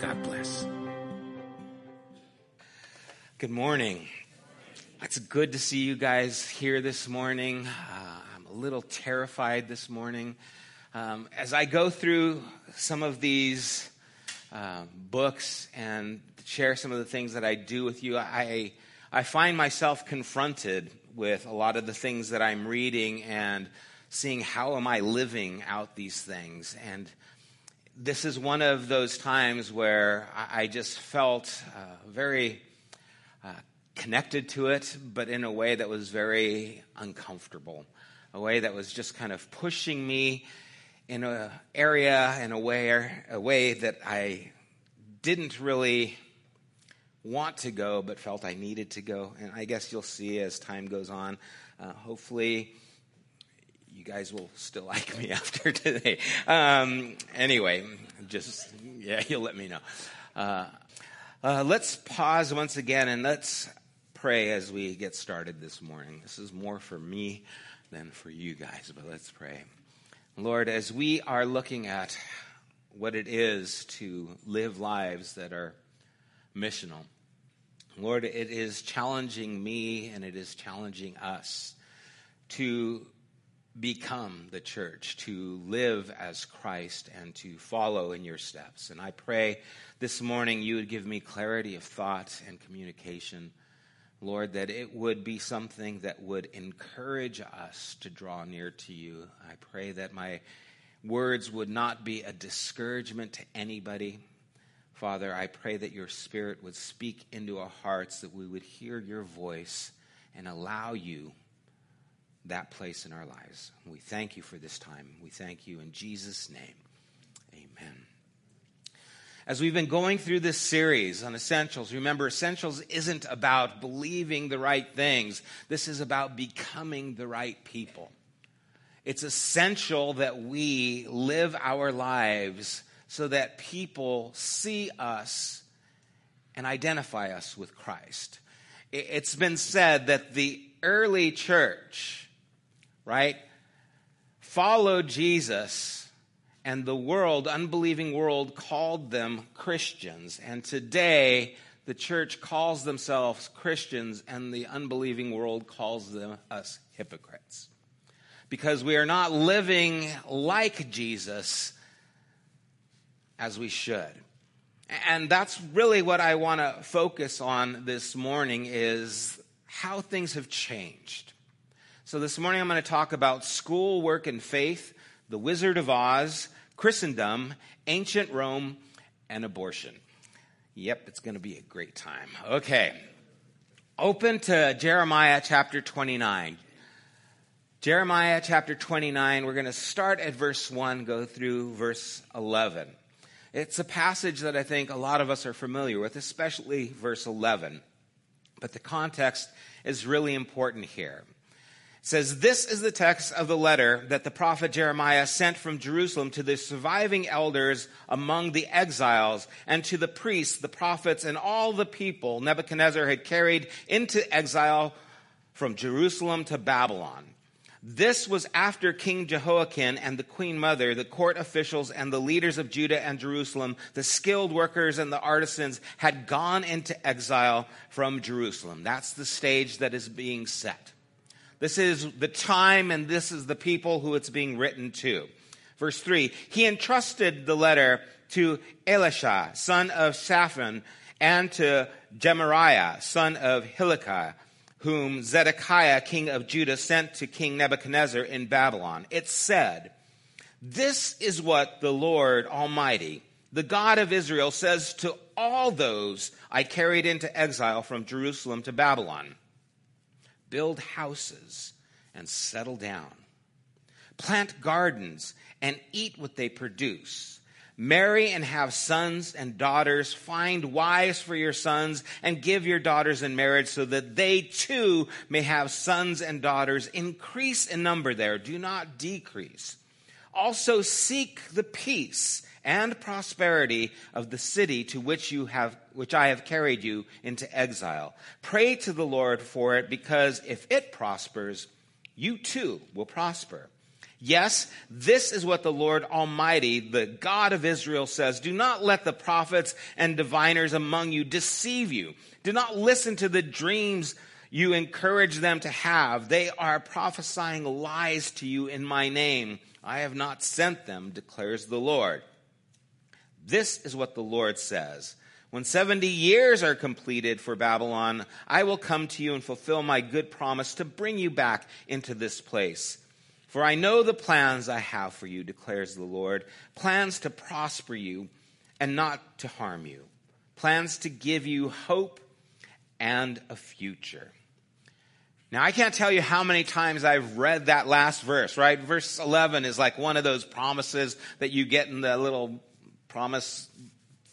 God bless. Good morning. It's good to see you guys here this morning. Uh, I'm a little terrified this morning. Um, as I go through some of these uh, books and share some of the things that I do with you, I, I find myself confronted with a lot of the things that I'm reading and seeing how am I living out these things. And this is one of those times where I just felt uh, very uh, connected to it, but in a way that was very uncomfortable, a way that was just kind of pushing me in an area, in a way, a way that I didn't really want to go, but felt I needed to go. And I guess you'll see as time goes on. Uh, hopefully, you guys will still like me after today. Um, anyway, just, yeah, you'll let me know. Uh, uh, let's pause once again and let's pray as we get started this morning. This is more for me than for you guys, but let's pray. Lord, as we are looking at what it is to live lives that are missional, Lord, it is challenging me and it is challenging us to become the church, to live as Christ, and to follow in your steps. And I pray this morning you would give me clarity of thought and communication, Lord, that it would be something that would encourage us to draw near to you. I pray that my words would not be a discouragement to anybody. Father, I pray that your spirit would speak into our hearts, that we would hear your voice and allow you that place in our lives. We thank you for this time. We thank you in Jesus' name. Amen. As we've been going through this series on essentials, remember, essentials isn't about believing the right things, this is about becoming the right people. It's essential that we live our lives so that people see us and identify us with Christ. It's been said that the early church, right, followed Jesus, and the world, unbelieving world, called them Christians. And today, the church calls themselves Christians, and the unbelieving world calls them us hypocrites. Because we are not living like Jesus as we should. And that's really what I want to focus on this morning is how things have changed. So this morning I'm going to talk about school, work, and faith, the Wizard of Oz, Christendom, ancient Rome, and abortion. Yep, it's going to be a great time. Okay. Open to Jeremiah chapter 29. Jeremiah chapter 29, we're going to start at verse 1, go through verse 11. It's a passage that I think a lot of us are familiar with, especially verse 11. But the context is really important here says, This is the text of the letter that the prophet Jeremiah sent from Jerusalem to the surviving elders among the exiles and to the priests, the prophets, and all the people Nebuchadnezzar had carried into exile from Jerusalem to Babylon. This was after King Jehoiakim and the queen mother, the court officials and the leaders of Judah and Jerusalem, the skilled workers and the artisans had gone into exile from Jerusalem. That's the stage that is being set. This is the time and this is the people who it's being written to. Verse 3 He entrusted the letter to Elisha, son of Shaphan, and to Gemariah, son of Hilkiah, whom Zedekiah, king of Judah, sent to King Nebuchadnezzar in Babylon. It said, This is what the Lord Almighty, the God of Israel, says to all those I carried into exile from Jerusalem to Babylon Build houses and settle down, plant gardens and eat what they produce Marry and have sons and daughters. Find wives for your sons and give your daughters in marriage so that they too may have sons and daughters. Increase in number there. Do not decrease. Also seek the peace and prosperity of the city to which you have which I have carried you into exile. Pray to the Lord for it because if it prospers, you too will prosper. Yes, this is what the Lord Almighty, the God of Israel says. Do not let the prophets and diviners among you deceive you. Do not listen to the dreams you encourage them to have. They are prophesying lies to you in my name. I have not sent them, declares the Lord. This is what the Lord says. When 70 years are completed for Babylon, I will come to you and fulfill my good promise to bring you back into this place. For I know the plans I have for you, declares the Lord plans to prosper you and not to harm you, plans to give you hope and a future. Now, I can't tell you how many times I've read that last verse, right? Verse 11 is like one of those promises that you get in the little promise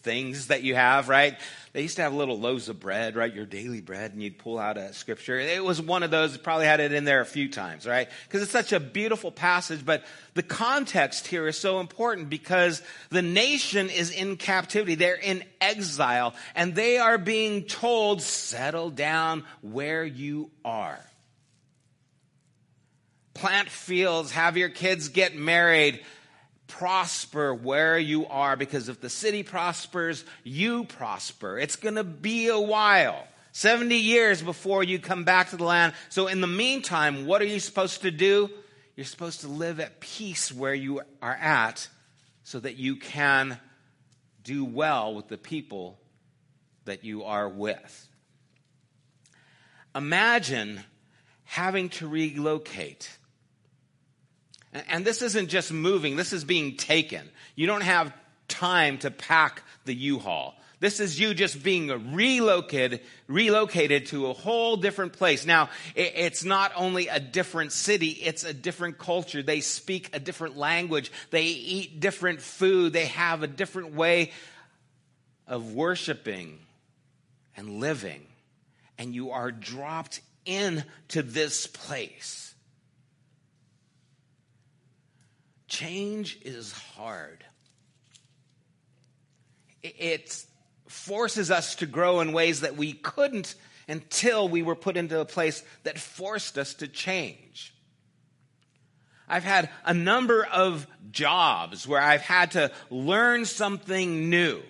things that you have, right? They used to have little loaves of bread, right? Your daily bread, and you'd pull out a scripture. It was one of those, probably had it in there a few times, right? Because it's such a beautiful passage, but the context here is so important because the nation is in captivity. They're in exile, and they are being told, settle down where you are. Plant fields, have your kids get married, prosper where you are because if the city prospers, you prosper. It's going to be a while. 70 years before you come back to the land. So, in the meantime, what are you supposed to do? You're supposed to live at peace where you are at so that you can do well with the people that you are with. Imagine having to relocate and this isn't just moving, this is being taken. You don't have time to pack the U-Haul. This is you just being relocated, relocated to a whole different place. Now, it's not only a different city, it's a different culture. They speak a different language. They eat different food. They have a different way of worshiping and living. And you are dropped into this place. Change is hard. It forces us to grow in ways that we couldn't until we were put into a place that forced us to change. I've had a number of jobs where I've had to learn something new.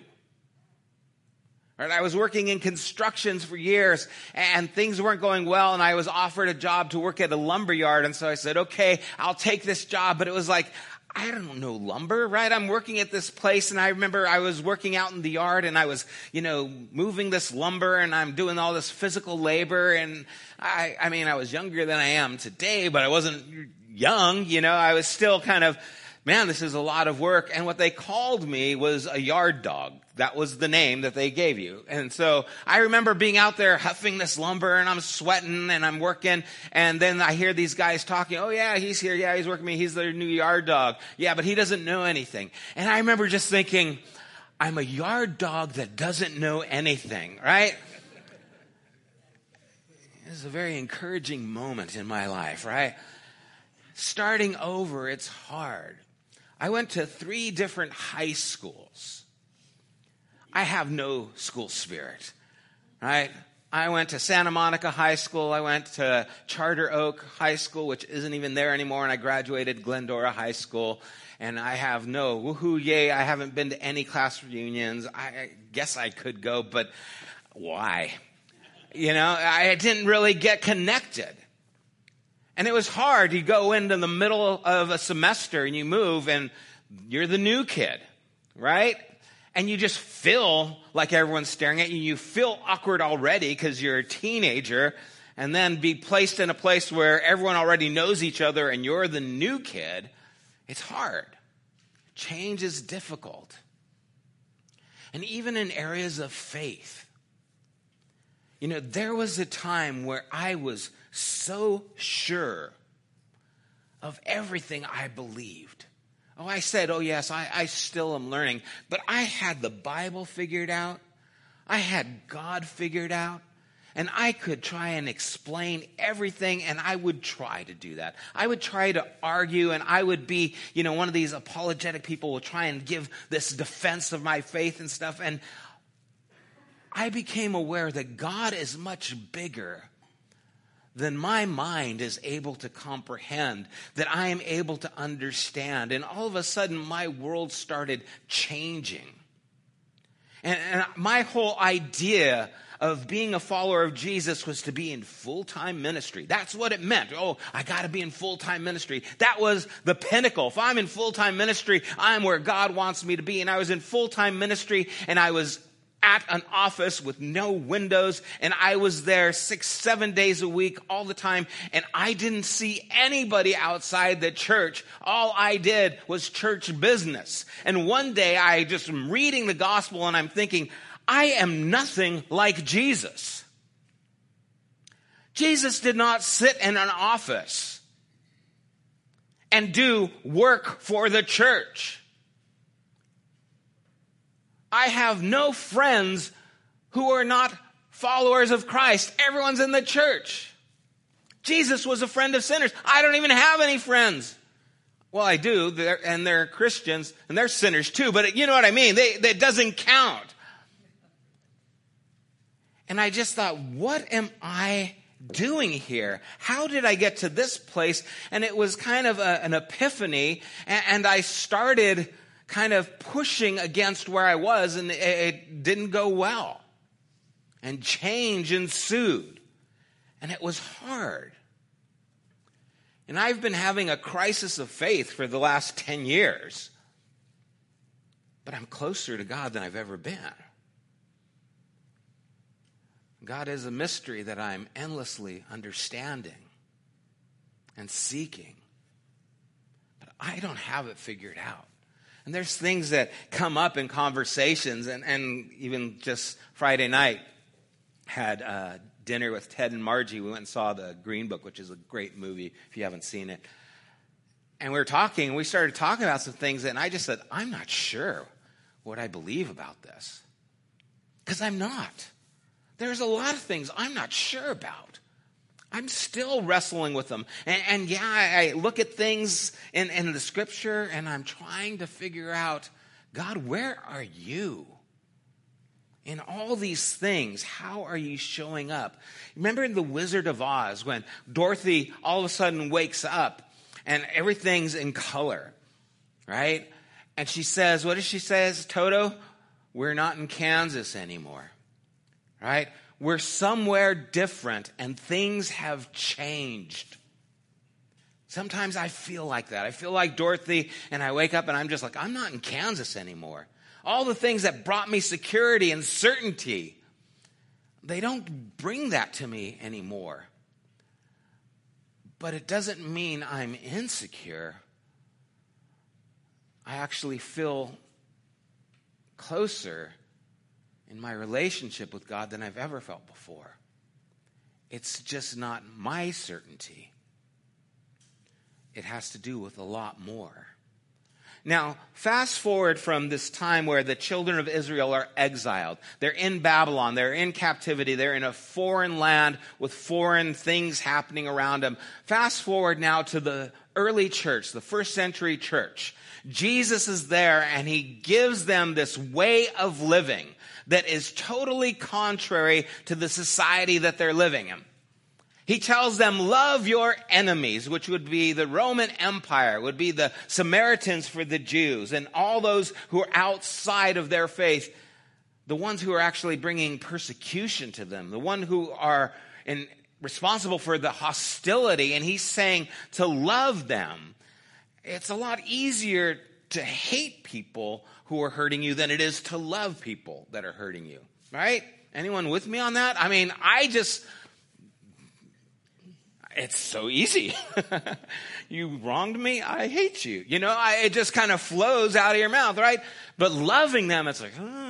Right? I was working in constructions for years and things weren't going well and I was offered a job to work at a lumber yard and so I said, okay, I'll take this job. But it was like, I don't know lumber, right? I'm working at this place and I remember I was working out in the yard and I was, you know, moving this lumber and I'm doing all this physical labor and I, I mean, I was younger than I am today, but I wasn't young, you know, I was still kind of, man, this is a lot of work. And what they called me was a yard dog. That was the name that they gave you. And so I remember being out there huffing this lumber and I'm sweating and I'm working. And then I hear these guys talking. Oh yeah, he's here. Yeah, he's working me. He's their new yard dog. Yeah, but he doesn't know anything. And I remember just thinking, I'm a yard dog that doesn't know anything, right? This is a very encouraging moment in my life, right? Starting over, it's hard. I went to three different high schools. I have no school spirit, right? I went to Santa Monica High School. I went to Charter Oak High School, which isn't even there anymore, and I graduated Glendora High School. And I have no woohoo yay. I haven't been to any class reunions. I guess I could go, but why? You know, I didn't really get connected. And it was hard. You go into the middle of a semester and you move and you're the new kid, right? And you just feel like everyone's staring at you. You feel awkward already because you're a teenager and then be placed in a place where everyone already knows each other and you're the new kid, it's hard. Change is difficult. And even in areas of faith, you know, there was a time where I was so sure of everything I believed. Oh, I said, oh, yes, I, I still am learning, but I had the Bible figured out. I had God figured out. And I could try and explain everything, and I would try to do that. I would try to argue, and I would be, you know, one of these apologetic people will try and give this defense of my faith and stuff. And I became aware that God is much bigger than my mind is able to comprehend, that I am able to understand. And all of a sudden, my world started changing. And, and my whole idea of being a follower of Jesus was to be in full time ministry. That's what it meant. Oh, I got to be in full time ministry. That was the pinnacle. If I'm in full time ministry, I'm where God wants me to be. And I was in full time ministry and I was at an office with no windows and I was there six, seven days a week all the time and I didn't see anybody outside the church. All I did was church business. And one day I just am reading the gospel and I'm thinking, I am nothing like Jesus. Jesus did not sit in an office and do work for the church. I have no friends who are not followers of Christ. Everyone's in the church. Jesus was a friend of sinners. I don't even have any friends. Well, I do, they're, and they're Christians, and they're sinners too, but you know what I mean. They, that doesn't count. And I just thought, what am I doing here? How did I get to this place? And it was kind of a, an epiphany, and, and I started kind of pushing against where I was, and it, didn't go well. And change ensued. And it was hard. And I've been having a crisis of faith for the last 10 years. But I'm closer to God than I've ever been. God is a mystery that I'm endlessly understanding and seeking. But I don't have it figured out. And there's things that come up in conversations, and, and even just Friday night, had uh, dinner with Ted and Margie. We went and saw the Green Book, which is a great movie if you haven't seen it. And we were talking, and we started talking about some things, and I just said, I'm not sure what I believe about this. Because I'm not. There's a lot of things I'm not sure about. I'm still wrestling with them. And, and yeah, I, I, look at things in, in the scripture and I'm trying to figure out God, where are you? In all these things, how are you showing up? Remember in The Wizard of Oz when Dorothy all of a sudden wakes up and everything's in color, right? And she says, what does she says, Toto? We're not in Kansas anymore, right? We're somewhere different and things have changed. Sometimes I feel like that. I feel like Dorothy, and I wake up and I'm just like, I'm not in Kansas anymore. All the things that brought me security and certainty, they don't bring that to me anymore. But it doesn't mean I'm insecure. I actually feel closer in my relationship with God than I've ever felt before. It's just not my certainty. It has to do with a lot more. Now, fast forward from this time where the children of Israel are exiled. They're in Babylon. They're in captivity. They're in a foreign land with foreign things happening around them. Fast forward now to the early church, the first century church. Jesus is there and he gives them this way of living that is totally contrary to the society that they're living in. He tells them, love your enemies, which would be the Roman Empire, would be the Samaritans for the Jews, and all those who are outside of their faith, the ones who are actually bringing persecution to them, the one who are in, responsible for the hostility. And he's saying to love them. It's a lot easier to hate people who are hurting you than it is to love people that are hurting you, right? Anyone with me on that? I mean, I just, it's so easy. you wronged me. I hate you. You know, I, it just kind of flows out of your mouth, right? But loving them, it's like, oh,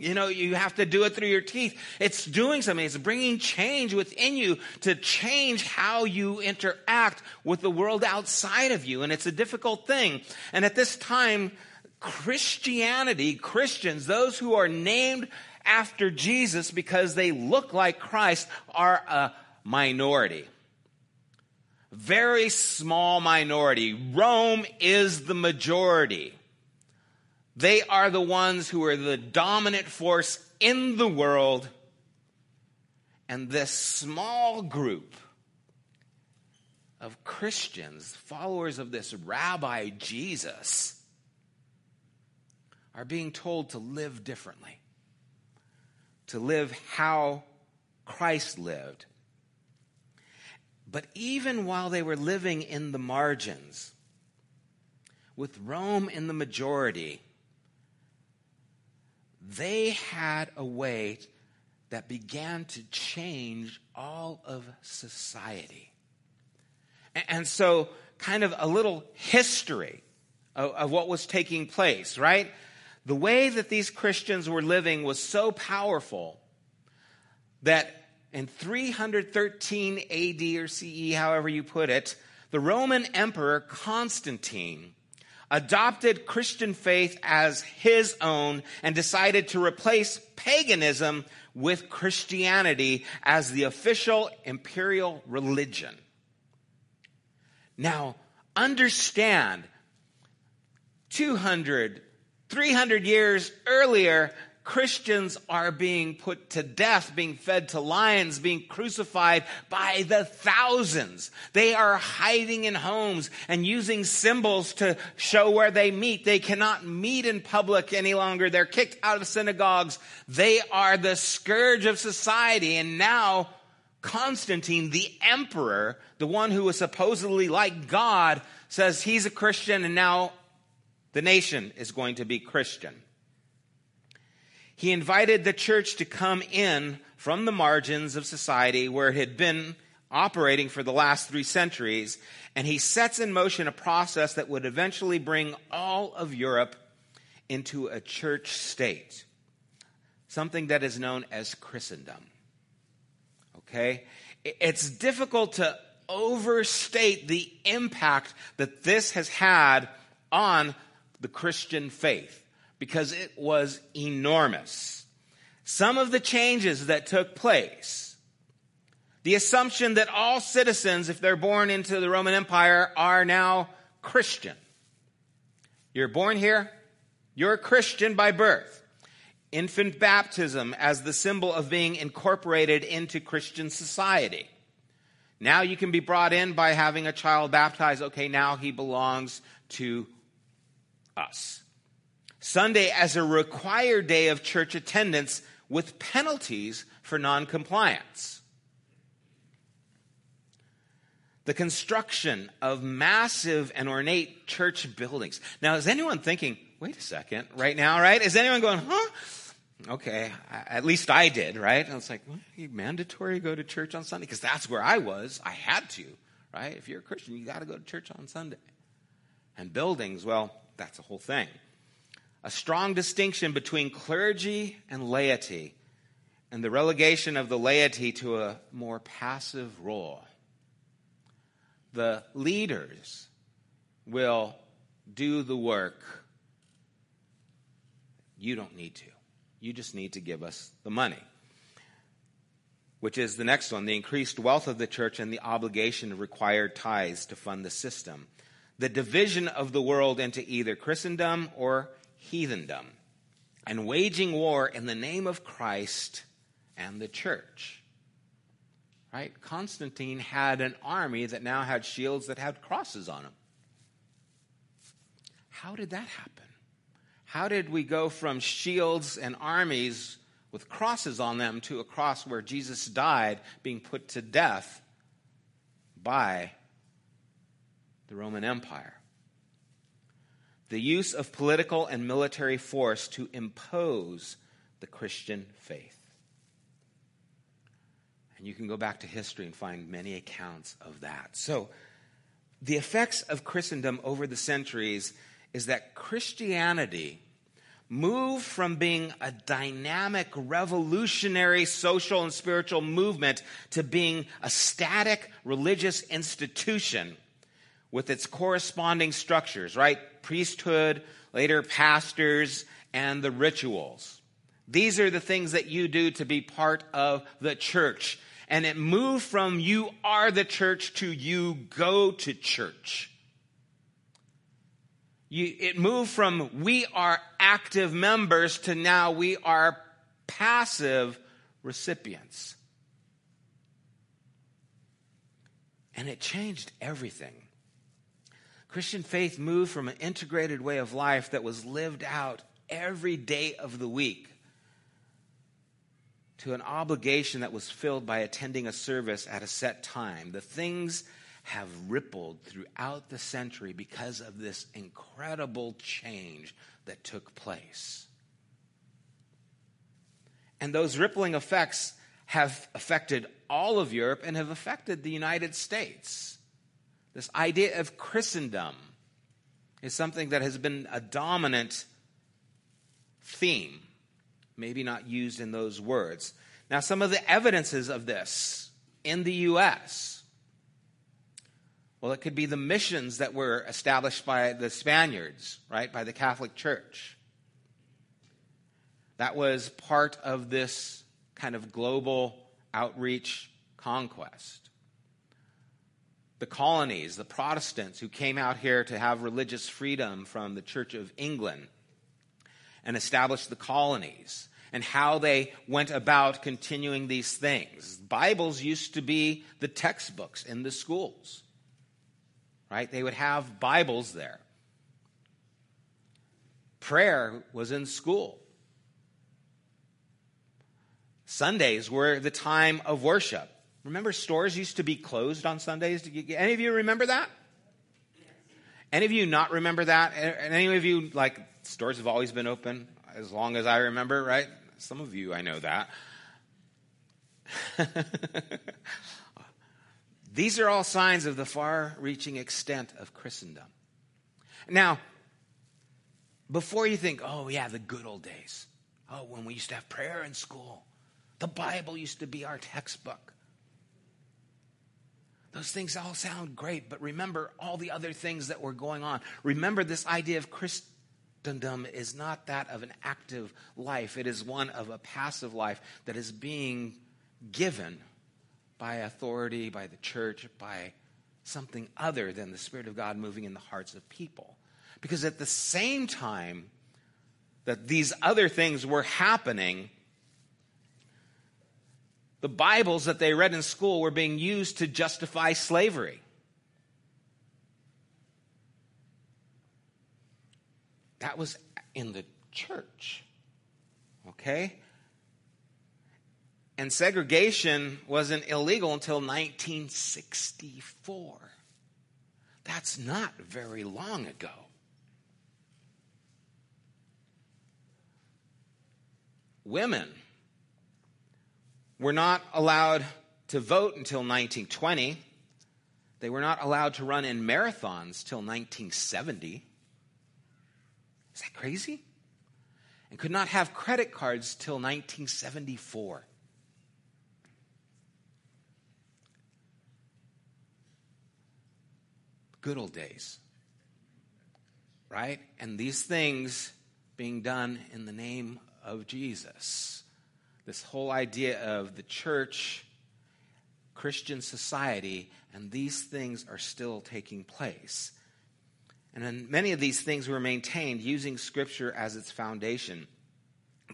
You know, you have to do it through your teeth. It's doing something. It's bringing change within you to change how you interact with the world outside of you. And it's a difficult thing. And at this time, Christianity, Christians, those who are named after Jesus because they look like Christ are a minority. Very small minority. Rome is the majority. They are the ones who are the dominant force in the world. And this small group of Christians, followers of this rabbi Jesus, are being told to live differently, to live how Christ lived. But even while they were living in the margins, with Rome in the majority, they had a way that began to change all of society. And so, kind of a little history of, of, what was taking place, right? The way that these Christians were living was so powerful that in 313 AD or CE, however you put it, the Roman Emperor Constantine adopted Christian faith as his own and decided to replace paganism with Christianity as the official imperial religion. Now, understand 200, 300 years earlier, Christians are being put to death, being fed to lions, being crucified by the thousands. They are hiding in homes and using symbols to show where they meet. They cannot meet in public any longer. They're kicked out of synagogues. They are the scourge of society. And now Constantine, the emperor, the one who was supposedly like God, says he's a Christian and now the nation is going to be Christian. He invited the church to come in from the margins of society where it had been operating for the last three centuries, and he sets in motion a process that would eventually bring all of Europe into a church state, something that is known as Christendom. Okay? It's difficult to overstate the impact that this has had on the Christian faith because it was enormous. Some of the changes that took place, the assumption that all citizens, if they're born into the Roman Empire, are now Christian. You're born here, you're a Christian by birth. Infant baptism as the symbol of being incorporated into Christian society. Now you can be brought in by having a child baptized. Okay, now he belongs to us. Sunday as a required day of church attendance with penalties for noncompliance. The construction of massive and ornate church buildings. Now, is anyone thinking, wait a second, right now, right? Is anyone going, huh? Okay, at least I did, right? I was like, well, you mandatory go to church on Sunday? Because that's where I was. I had to, right? If you're a Christian, you got to go to church on Sunday. And buildings, well, that's a whole thing a strong distinction between clergy and laity, and the relegation of the laity to a more passive role. The leaders will do the work. You don't need to. You just need to give us the money. Which is the next one the increased wealth of the church and the obligation of required tithes to fund the system. The division of the world into either Christendom or heathendom and waging war in the name of Christ and the church. Right? Constantine had an army that now had shields that had crosses on them. How did that happen? How did we go from shields and armies with crosses on them to a cross where Jesus died, being put to death by the Roman Empire? The use of political and military force to impose the Christian faith. And you can go back to history and find many accounts of that. So, the effects of Christendom over the centuries is that Christianity moved from being a dynamic, revolutionary social and spiritual movement to being a static religious institution with its corresponding structures, right? Priesthood, later pastors, and the rituals. These are the things that you do to be part of the church. And it moved from you are the church to you go to church. You, it moved from we are active members to now we are passive recipients. And it changed everything. Christian faith moved from an integrated way of life that was lived out every day of the week to an obligation that was filled by attending a service at a set time. The things have rippled throughout the century because of this incredible change that took place. And those rippling effects have affected all of Europe and have affected the United States. This idea of Christendom is something that has been a dominant theme, maybe not used in those words. Now, some of the evidences of this in the U.S. Well, it could be the missions that were established by the Spaniards, right, by the Catholic Church. That was part of this kind of global outreach conquest. The colonies, the Protestants who came out here to have religious freedom from the Church of England and established the colonies and how they went about continuing these things. Bibles used to be the textbooks in the schools right? They would have Bibles there. Prayer was in school. Sundays were the time of worship. Remember, stores used to be closed on Sundays? Any of you remember that? Any of you not remember that? Any of you, like, stores have always been open as long as I remember, right? Some of you, I know that. These are all signs of the far reaching extent of Christendom. Now, before you think, oh, yeah, the good old days. Oh, when we used to have prayer in school, the Bible used to be our textbook. Those things all sound great, but remember all the other things that were going on. Remember, this idea of Christendom is not that of an active life, it is one of a passive life that is being given by authority, by the church, by something other than the Spirit of God moving in the hearts of people. Because at the same time that these other things were happening, the Bibles that they read in school were being used to justify slavery. That was in the church. Okay? And segregation wasn't illegal until 1964. That's not very long ago. Women were not allowed to vote until 1920. They were not allowed to run in marathons till 1970. Is that crazy? And could not have credit cards till 1974. good old days. Right? And these things being done in the name of Jesus. This whole idea of the church, Christian society, and these things are still taking place. And many of these things were maintained using Scripture as its foundation.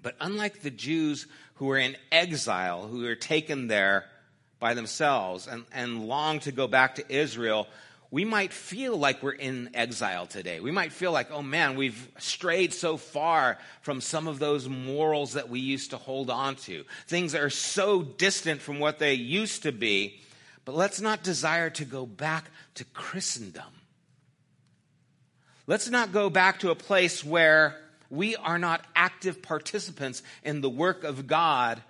But unlike the Jews who were in exile, who were taken there by themselves and, and long to go back to Israel, we might feel like we're in exile today. We might feel like, oh man, we've strayed so far from some of those morals that we used to hold on to. Things are so distant from what they used to be. But let's not desire to go back to Christendom. Let's not go back to a place where we are not active participants in the work of God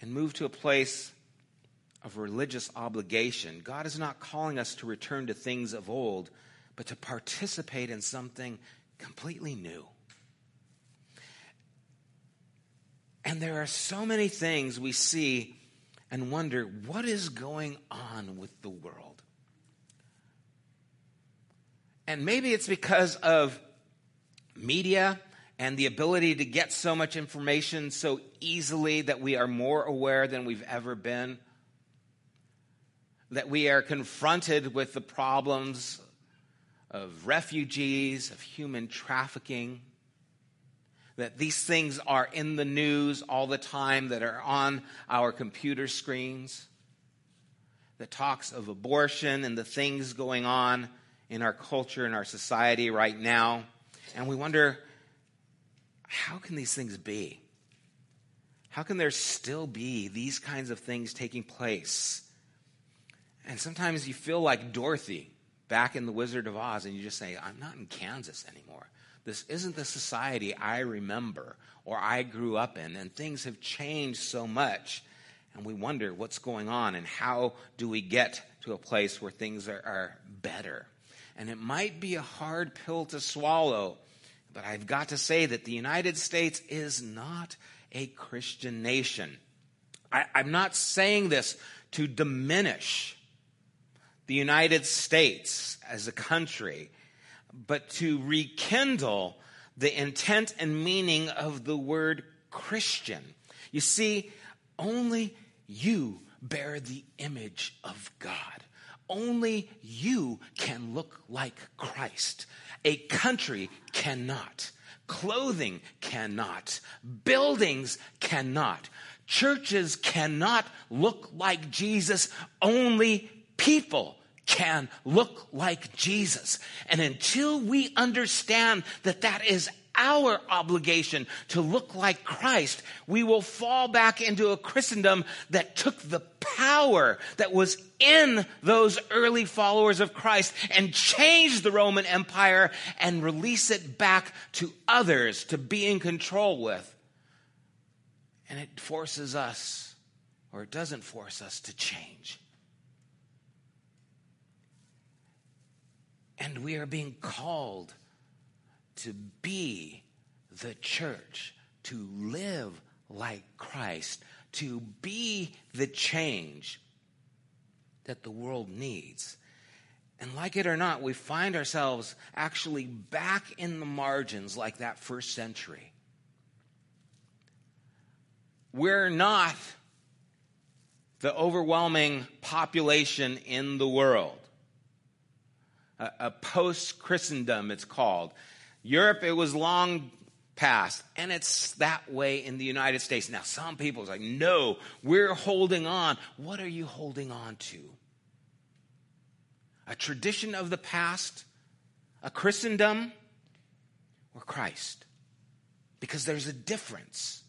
and move to a place of religious obligation. God is not calling us to return to things of old, but to participate in something completely new. And there are so many things we see and wonder what is going on with the world? And maybe it's because of media and the ability to get so much information so easily that we are more aware than we've ever been. That we are confronted with the problems of refugees, of human trafficking. That these things are in the news all the time, that are on our computer screens. That talks of abortion and the things going on in our culture and our society right now. And we wonder how can these things be? How can there still be these kinds of things taking place? And sometimes you feel like Dorothy back in The Wizard of Oz, and you just say, I'm not in Kansas anymore. This isn't the society I remember or I grew up in, and things have changed so much. And we wonder what's going on and how do we get to a place where things are, are better. And it might be a hard pill to swallow, but I've got to say that the United States is not a Christian nation. I, I'm not saying this to diminish the United States as a country, but to rekindle the intent and meaning of the word Christian. You see, only you bear the image of God. Only you can look like Christ. A country cannot. Clothing cannot. Buildings cannot. Churches cannot look like Jesus. Only people can look like Jesus. And until we understand that that is our obligation to look like Christ, we will fall back into a Christendom that took the power that was in those early followers of Christ and changed the Roman Empire and release it back to others to be in control with. And it forces us, or it doesn't force us to change. And we are being called to be the church, to live like Christ, to be the change that the world needs. And like it or not, we find ourselves actually back in the margins like that first century. We're not the overwhelming population in the world. A, a post Christendom, it's called. Europe, it was long past. And it's that way in the United States. Now, some people are like, no, we're holding on. What are you holding on to? A tradition of the past, a Christendom, or Christ? Because there's a difference.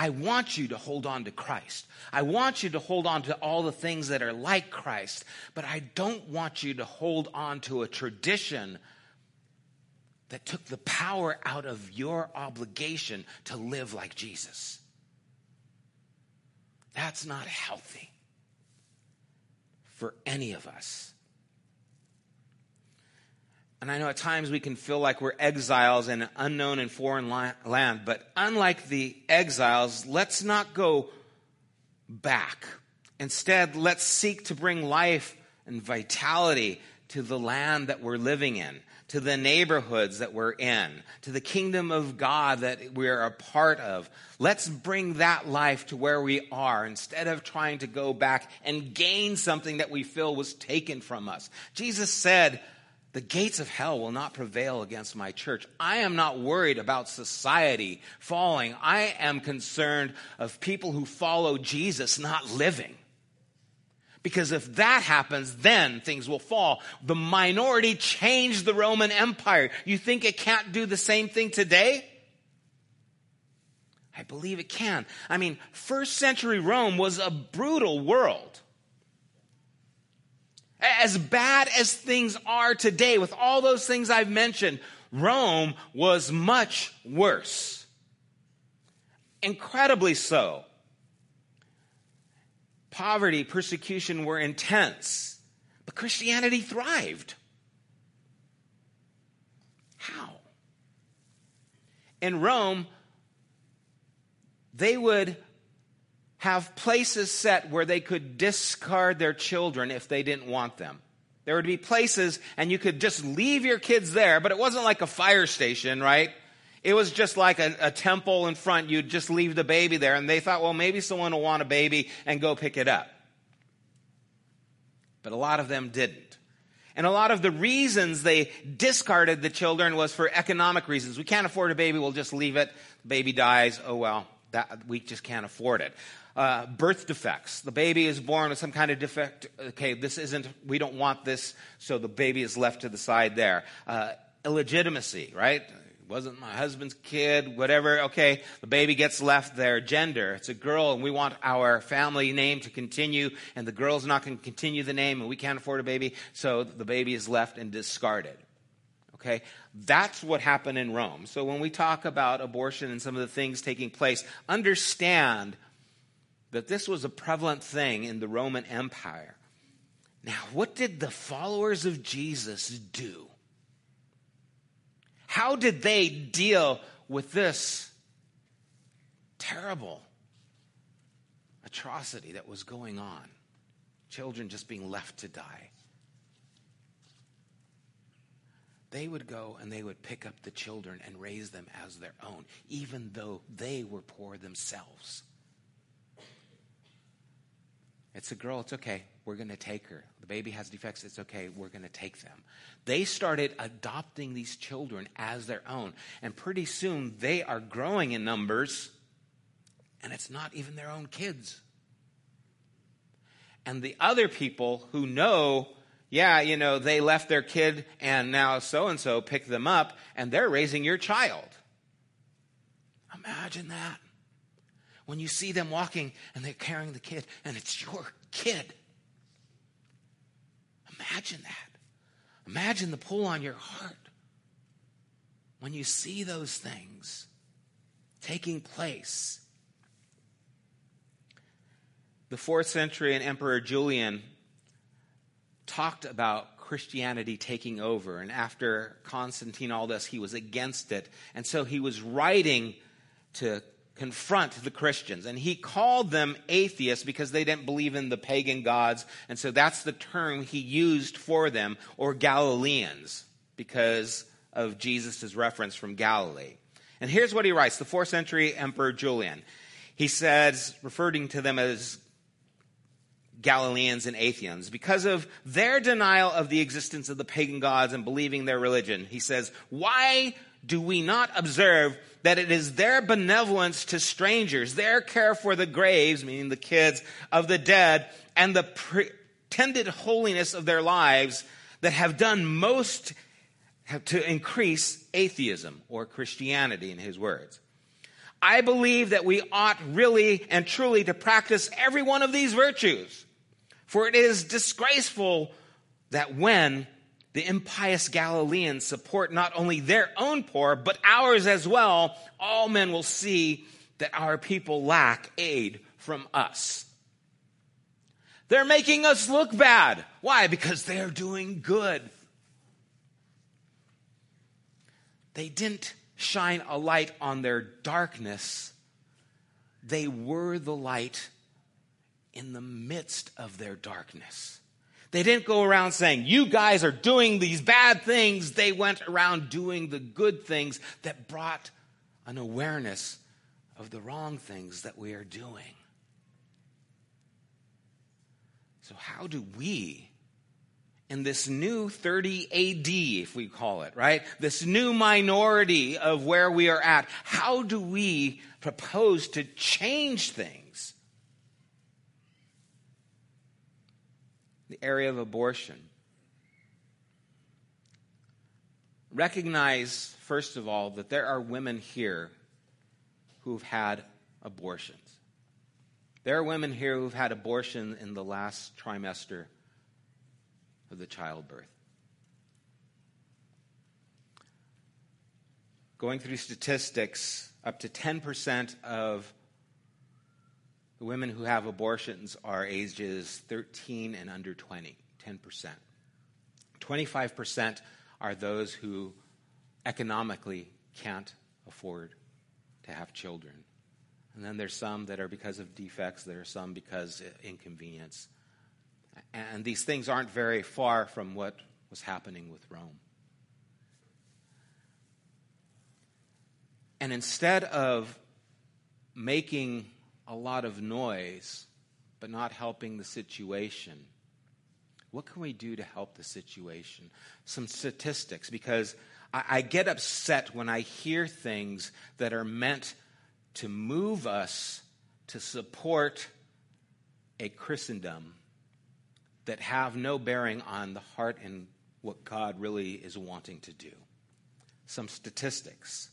I want you to hold on to Christ. I want you to hold on to all the things that are like Christ, but I don't want you to hold on to a tradition that took the power out of your obligation to live like Jesus. That's not healthy for any of us. And I know at times we can feel like we're exiles in an unknown and foreign land, but unlike the exiles, let's not go back. Instead, let's seek to bring life and vitality to the land that we're living in to the neighborhoods that we're in, to the kingdom of God that we're a part of. Let's bring that life to where we are instead of trying to go back and gain something that we feel was taken from us. Jesus said, the gates of hell will not prevail against my church. I am not worried about society falling. I am concerned of people who follow Jesus not living. Because if that happens, then things will fall. The minority changed the Roman Empire. You think it can't do the same thing today? I believe it can. I mean, first century Rome was a brutal world. As bad as things are today, with all those things I've mentioned, Rome was much worse. Incredibly so. poverty, persecution were intense, but Christianity thrived. How? In Rome, they would have places set where they could discard their children if they didn't want them. There would be places, and you could just leave your kids there, but it wasn't like a fire station, right? It was just like a, a, temple in front. You'd just leave the baby there, and they thought, well, maybe someone will want a baby and go pick it up. But a lot of them didn't. And a lot of the reasons they discarded the children was for economic reasons. We can't afford a baby, we'll just leave it. The baby dies, oh well, that, we just can't afford it. Uh, birth defects. The baby is born with some kind of defect. Okay, this isn't, we don't want this, so the baby is left to the side there. Uh, illegitimacy, right? wasn't my husband's kid, whatever. Okay, the baby gets left there. Gender, it's a girl, and we want our family name to continue, and the girl's not going to continue the name, and we can't afford a baby, so the baby is left and discarded. Okay, that's what happened in Rome. So when we talk about abortion and some of the things taking place, understand that this was a prevalent thing in the Roman Empire. Now, what did the followers of Jesus do? How did they deal with this terrible atrocity that was going on? Children just being left to die. They would go and they would pick up the children and raise them as their own, even though they were poor themselves. It's a girl, it's okay. We're going to take her. The baby has defects. It's okay. We're going to take them. They started adopting these children as their own. And pretty soon they are growing in numbers, and it's not even their own kids. And the other people who know, yeah, you know, they left their kid and now so and so picked them up and they're raising your child. Imagine that. When you see them walking and they're carrying the kid and it's your kid. Imagine that. Imagine the pull on your heart when you see those things taking place. The fourth century and Emperor Julian talked about Christianity taking over. And after Constantine, all this, he was against it. And so he was writing to confront the Christians. And he called them atheists because they didn't believe in the pagan gods. And so that's the term he used for them, or Galileans, because of Jesus' reference from Galilee. And here's what he writes the fourth century Emperor Julian. He says, referring to them as Galileans and Athenians, because of their denial of the existence of the pagan gods and believing their religion, he says, Why do we not observe that it is their benevolence to strangers, their care for the graves, meaning the kids of the dead, and the pretended holiness of their lives that have done most to increase atheism or Christianity, in his words. I believe that we ought really and truly to practice every one of these virtues, for it is disgraceful that when the impious Galileans support not only their own poor, but ours as well, all men will see that our people lack aid from us. They're making us look bad. Why? Because they're doing good. They didn't shine a light on their darkness, they were the light in the midst of their darkness. They didn't go around saying, You guys are doing these bad things. They went around doing the good things that brought an awareness of the wrong things that we are doing. So, how do we, in this new 30 AD, if we call it, right? This new minority of where we are at, how do we propose to change things? The area of abortion. Recognize, first of all, that there are women here who've had abortions. There are women here who've had abortion in the last trimester of the childbirth. Going through statistics, up to 10% of The women who have abortions are ages 13 and under 20, 10%. 25% are those who economically can't afford to have children. And then there's some that are because of defects, there are some because of inconvenience. And these things aren't very far from what was happening with Rome. And instead of making a lot of noise but not helping the situation, what can we do to help the situation? Some statistics, because I, I get upset when I hear things that are meant to move us to support a Christendom that have no bearing on the heart and what God really is wanting to do. Some statistics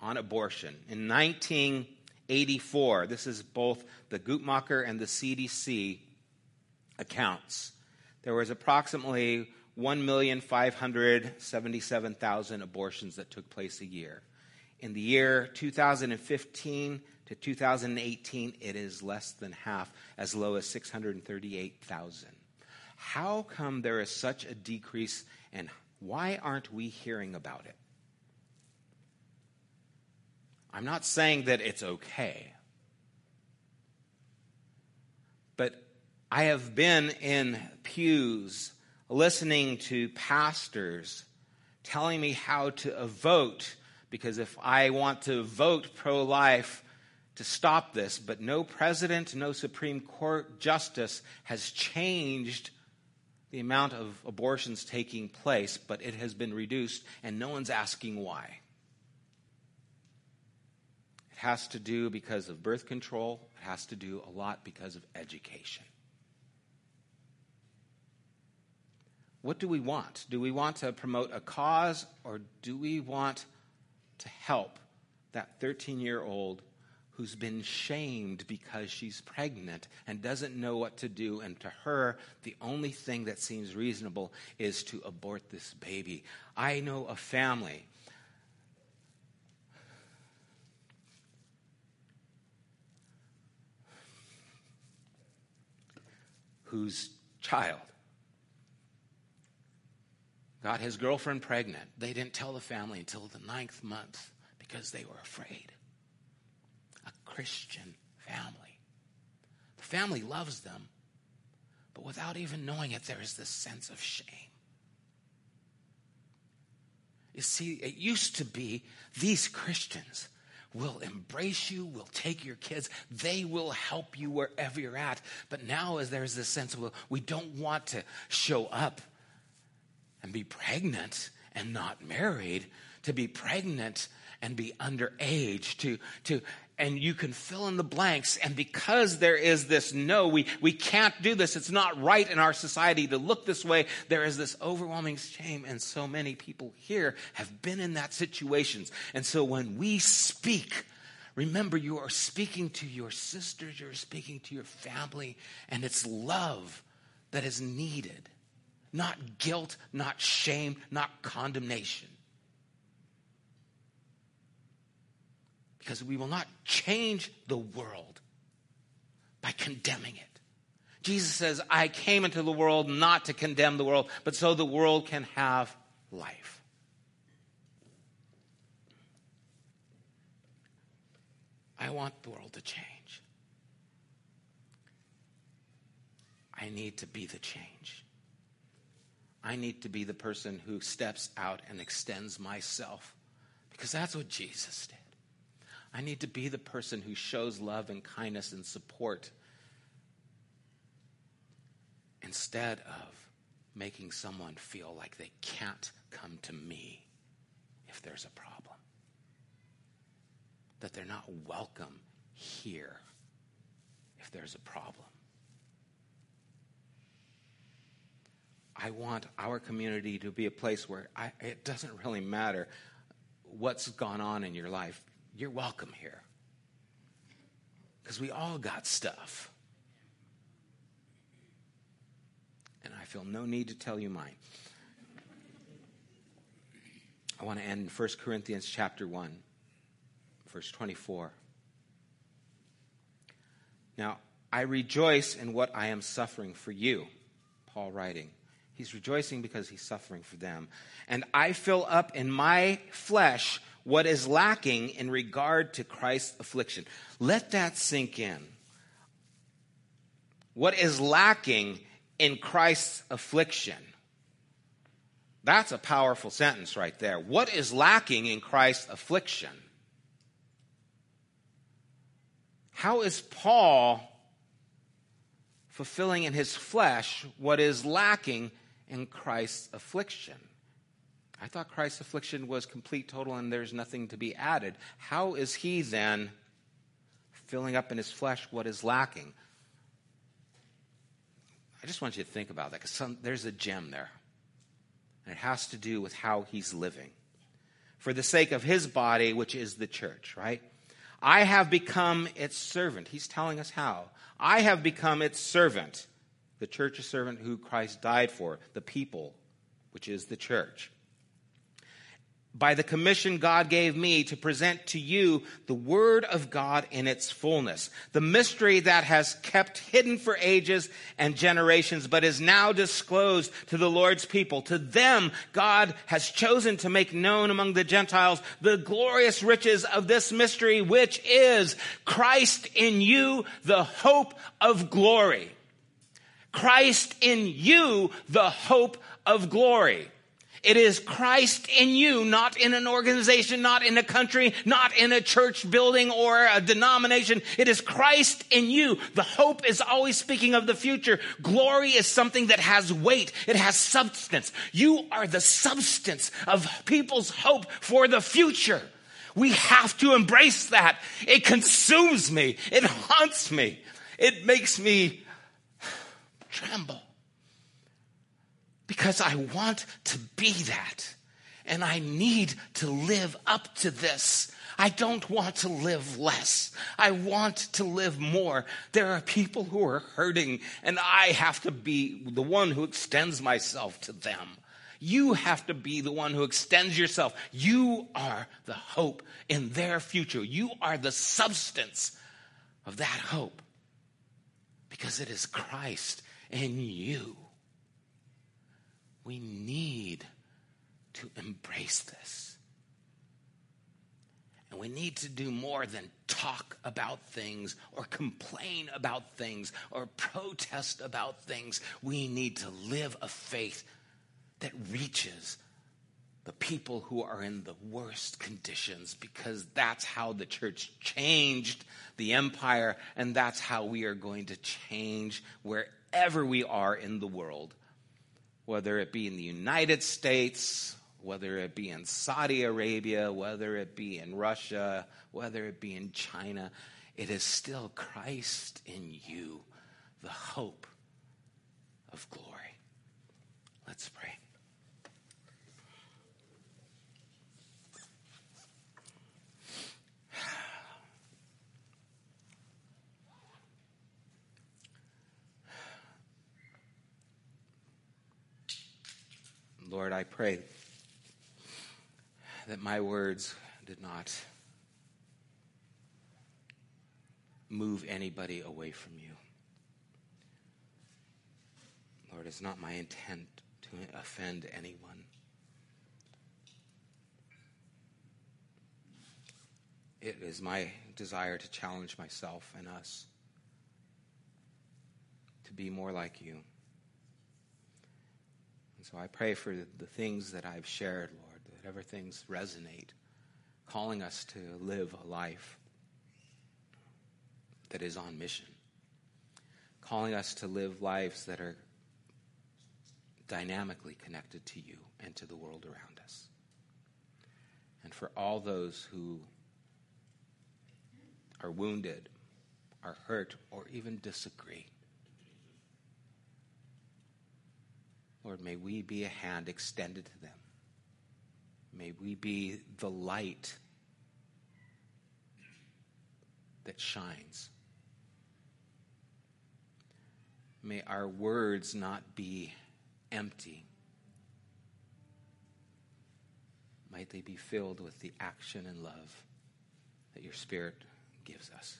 on abortion. In 1984, this is both the Guttmacher and the CDC accounts, there was approximately 1,577,000 abortions that took place a year. In the year 2015 to 2018, it is less than half, as low as 638,000. How come there is such a decrease, and why aren't we hearing about it? I'm not saying that it's okay. But I have been in pews listening to pastors telling me how to vote because if I want to vote pro life to stop this, but no president, no Supreme Court justice has changed the amount of abortions taking place, but it has been reduced, and no one's asking why. Has to do because of birth control, it has to do a lot because of education. What do we want? Do we want to promote a cause or do we want to help that 13 year old who's been shamed because she's pregnant and doesn't know what to do? And to her, the only thing that seems reasonable is to abort this baby. I know a family whose child got his girlfriend pregnant. They didn't tell the family until the ninth month because they were afraid. A Christian family. The family loves them, but without even knowing it, there is this sense of shame. You see, it used to be these Christians will embrace you, will take your kids, they will help you wherever you're at. But now, as there's this sense of, we don't want to show up and be pregnant and not married, to be pregnant and be underage, to, to, and you can fill in the blanks. And because there is this no, we, we can't do this. It's not right in our society to look this way. There is this overwhelming shame. And so many people here have been in that situations. And so when we speak, remember you are speaking to your sisters, you're speaking to your family, and it's love that is needed. Not guilt, not shame, not condemnation. Because we will not change the world by condemning it. Jesus says, I came into the world not to condemn the world, but so the world can have life. I want the world to change. I need to be the change. I need to be the person who steps out and extends myself because that's what Jesus did. I need to be the person who shows love and kindness and support instead of making someone feel like they can't come to me if there's a problem, that they're not welcome here if there's a problem. I want our community to be a place where I, it doesn't really matter what's gone on in your life. You're welcome here. Because we all got stuff. And I feel no need to tell you mine. I want to end in 1 Corinthians chapter 1, verse 24. Now, I rejoice in what I am suffering for you, Paul writing. He's rejoicing because he's suffering for them. And I fill up in my flesh what is lacking in regard to Christ's affliction. Let that sink in. What is lacking in Christ's affliction? That's a powerful sentence right there. What is lacking in Christ's affliction? How is Paul fulfilling in his flesh what is lacking in Christ's affliction? I thought Christ's affliction was complete, total, and there's nothing to be added. How is he then filling up in his flesh what is lacking? I just want you to think about that because there's a gem there. And it has to do with how he's living. For the sake of his body, which is the church, right? I have become its servant. He's telling us how. I have become its servant. The church is servant who Christ died for, the people, which is the church by the commission God gave me to present to you the Word of God in its fullness, the mystery that has kept hidden for ages and generations, but is now disclosed to the Lord's people. To them, God has chosen to make known among the Gentiles the glorious riches of this mystery, which is Christ in you, the hope of glory. Christ in you, the hope of glory. It is Christ in you, not in an organization, not in a country, not in a church building or a denomination. It is Christ in you. The hope is always speaking of the future. Glory is something that has weight. It has substance. You are the substance of people's hope for the future. We have to embrace that. It consumes me. It haunts me. It makes me tremble because I want to be that. And I need to live up to this. I don't want to live less. I want to live more. There are people who are hurting, and I have to be the one who extends myself to them. You have to be the one who extends yourself. You are the hope in their future. You are the substance of that hope because it is Christ in you. We need to embrace this. And we need to do more than talk about things or complain about things or protest about things. We need to live a faith that reaches the people who are in the worst conditions because that's how the church changed the empire and that's how we are going to change wherever we are in the world whether it be in the United States, whether it be in Saudi Arabia, whether it be in Russia, whether it be in China, it is still Christ in you, the hope of glory. Let's pray. Lord, I pray that my words did not move anybody away from you. Lord, it's not my intent to offend anyone. It is my desire to challenge myself and us to be more like you. So I pray for the things that I've shared, Lord, that things resonate, calling us to live a life that is on mission, calling us to live lives that are dynamically connected to you and to the world around us. And for all those who are wounded, are hurt, or even disagree, Lord, may we be a hand extended to them. May we be the light that shines. May our words not be empty. Might they be filled with the action and love that your Spirit gives us.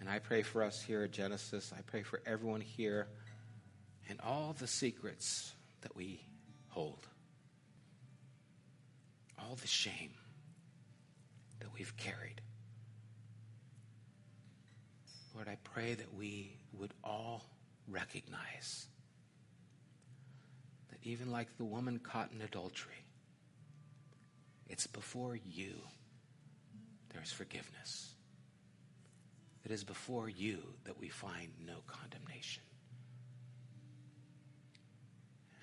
And I pray for us here at Genesis. I pray for everyone here and all the secrets that we hold, all the shame that we've carried. Lord, I pray that we would all recognize that even like the woman caught in adultery, it's before you there's forgiveness. It is before you that we find no condemnation.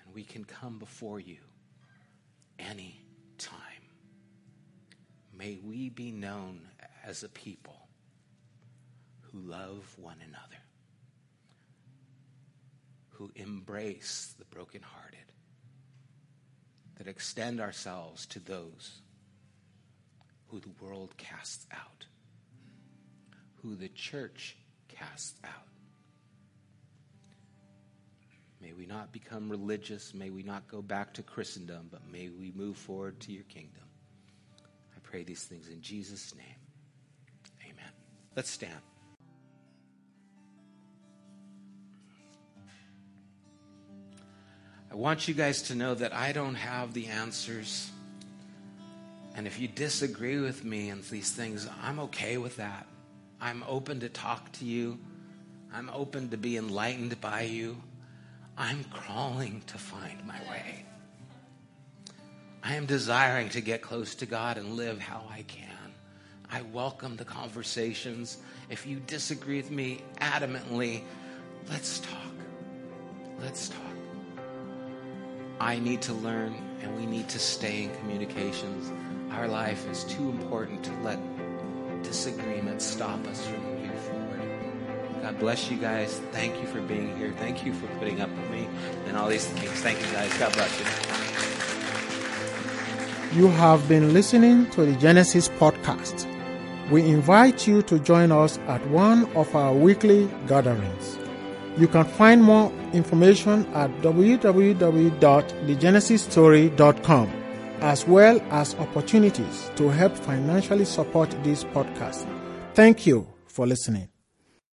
And we can come before you any time. May we be known as a people who love one another, who embrace the brokenhearted, that extend ourselves to those who the world casts out, who the church casts out. May we not become religious. May we not go back to Christendom, but may we move forward to your kingdom. I pray these things in Jesus' name. Amen. Let's stand. I want you guys to know that I don't have the answers. And if you disagree with me in these things, I'm okay with that. I'm open to talk to you. I'm open to be enlightened by you. I'm crawling to find my way. I am desiring to get close to God and live how I can. I welcome the conversations. If you disagree with me adamantly, let's talk. Let's talk. I need to learn, and we need to stay in communications. Our life is too important to let disagreement stop us from. God bless you guys. Thank you for being here. Thank you for putting up with me and all these things. Thank you guys. God bless you. You have been listening to the Genesis podcast. We invite you to join us at one of our weekly gatherings. You can find more information at www.thegenesisstory.com as well as opportunities to help financially support this podcast. Thank you for listening.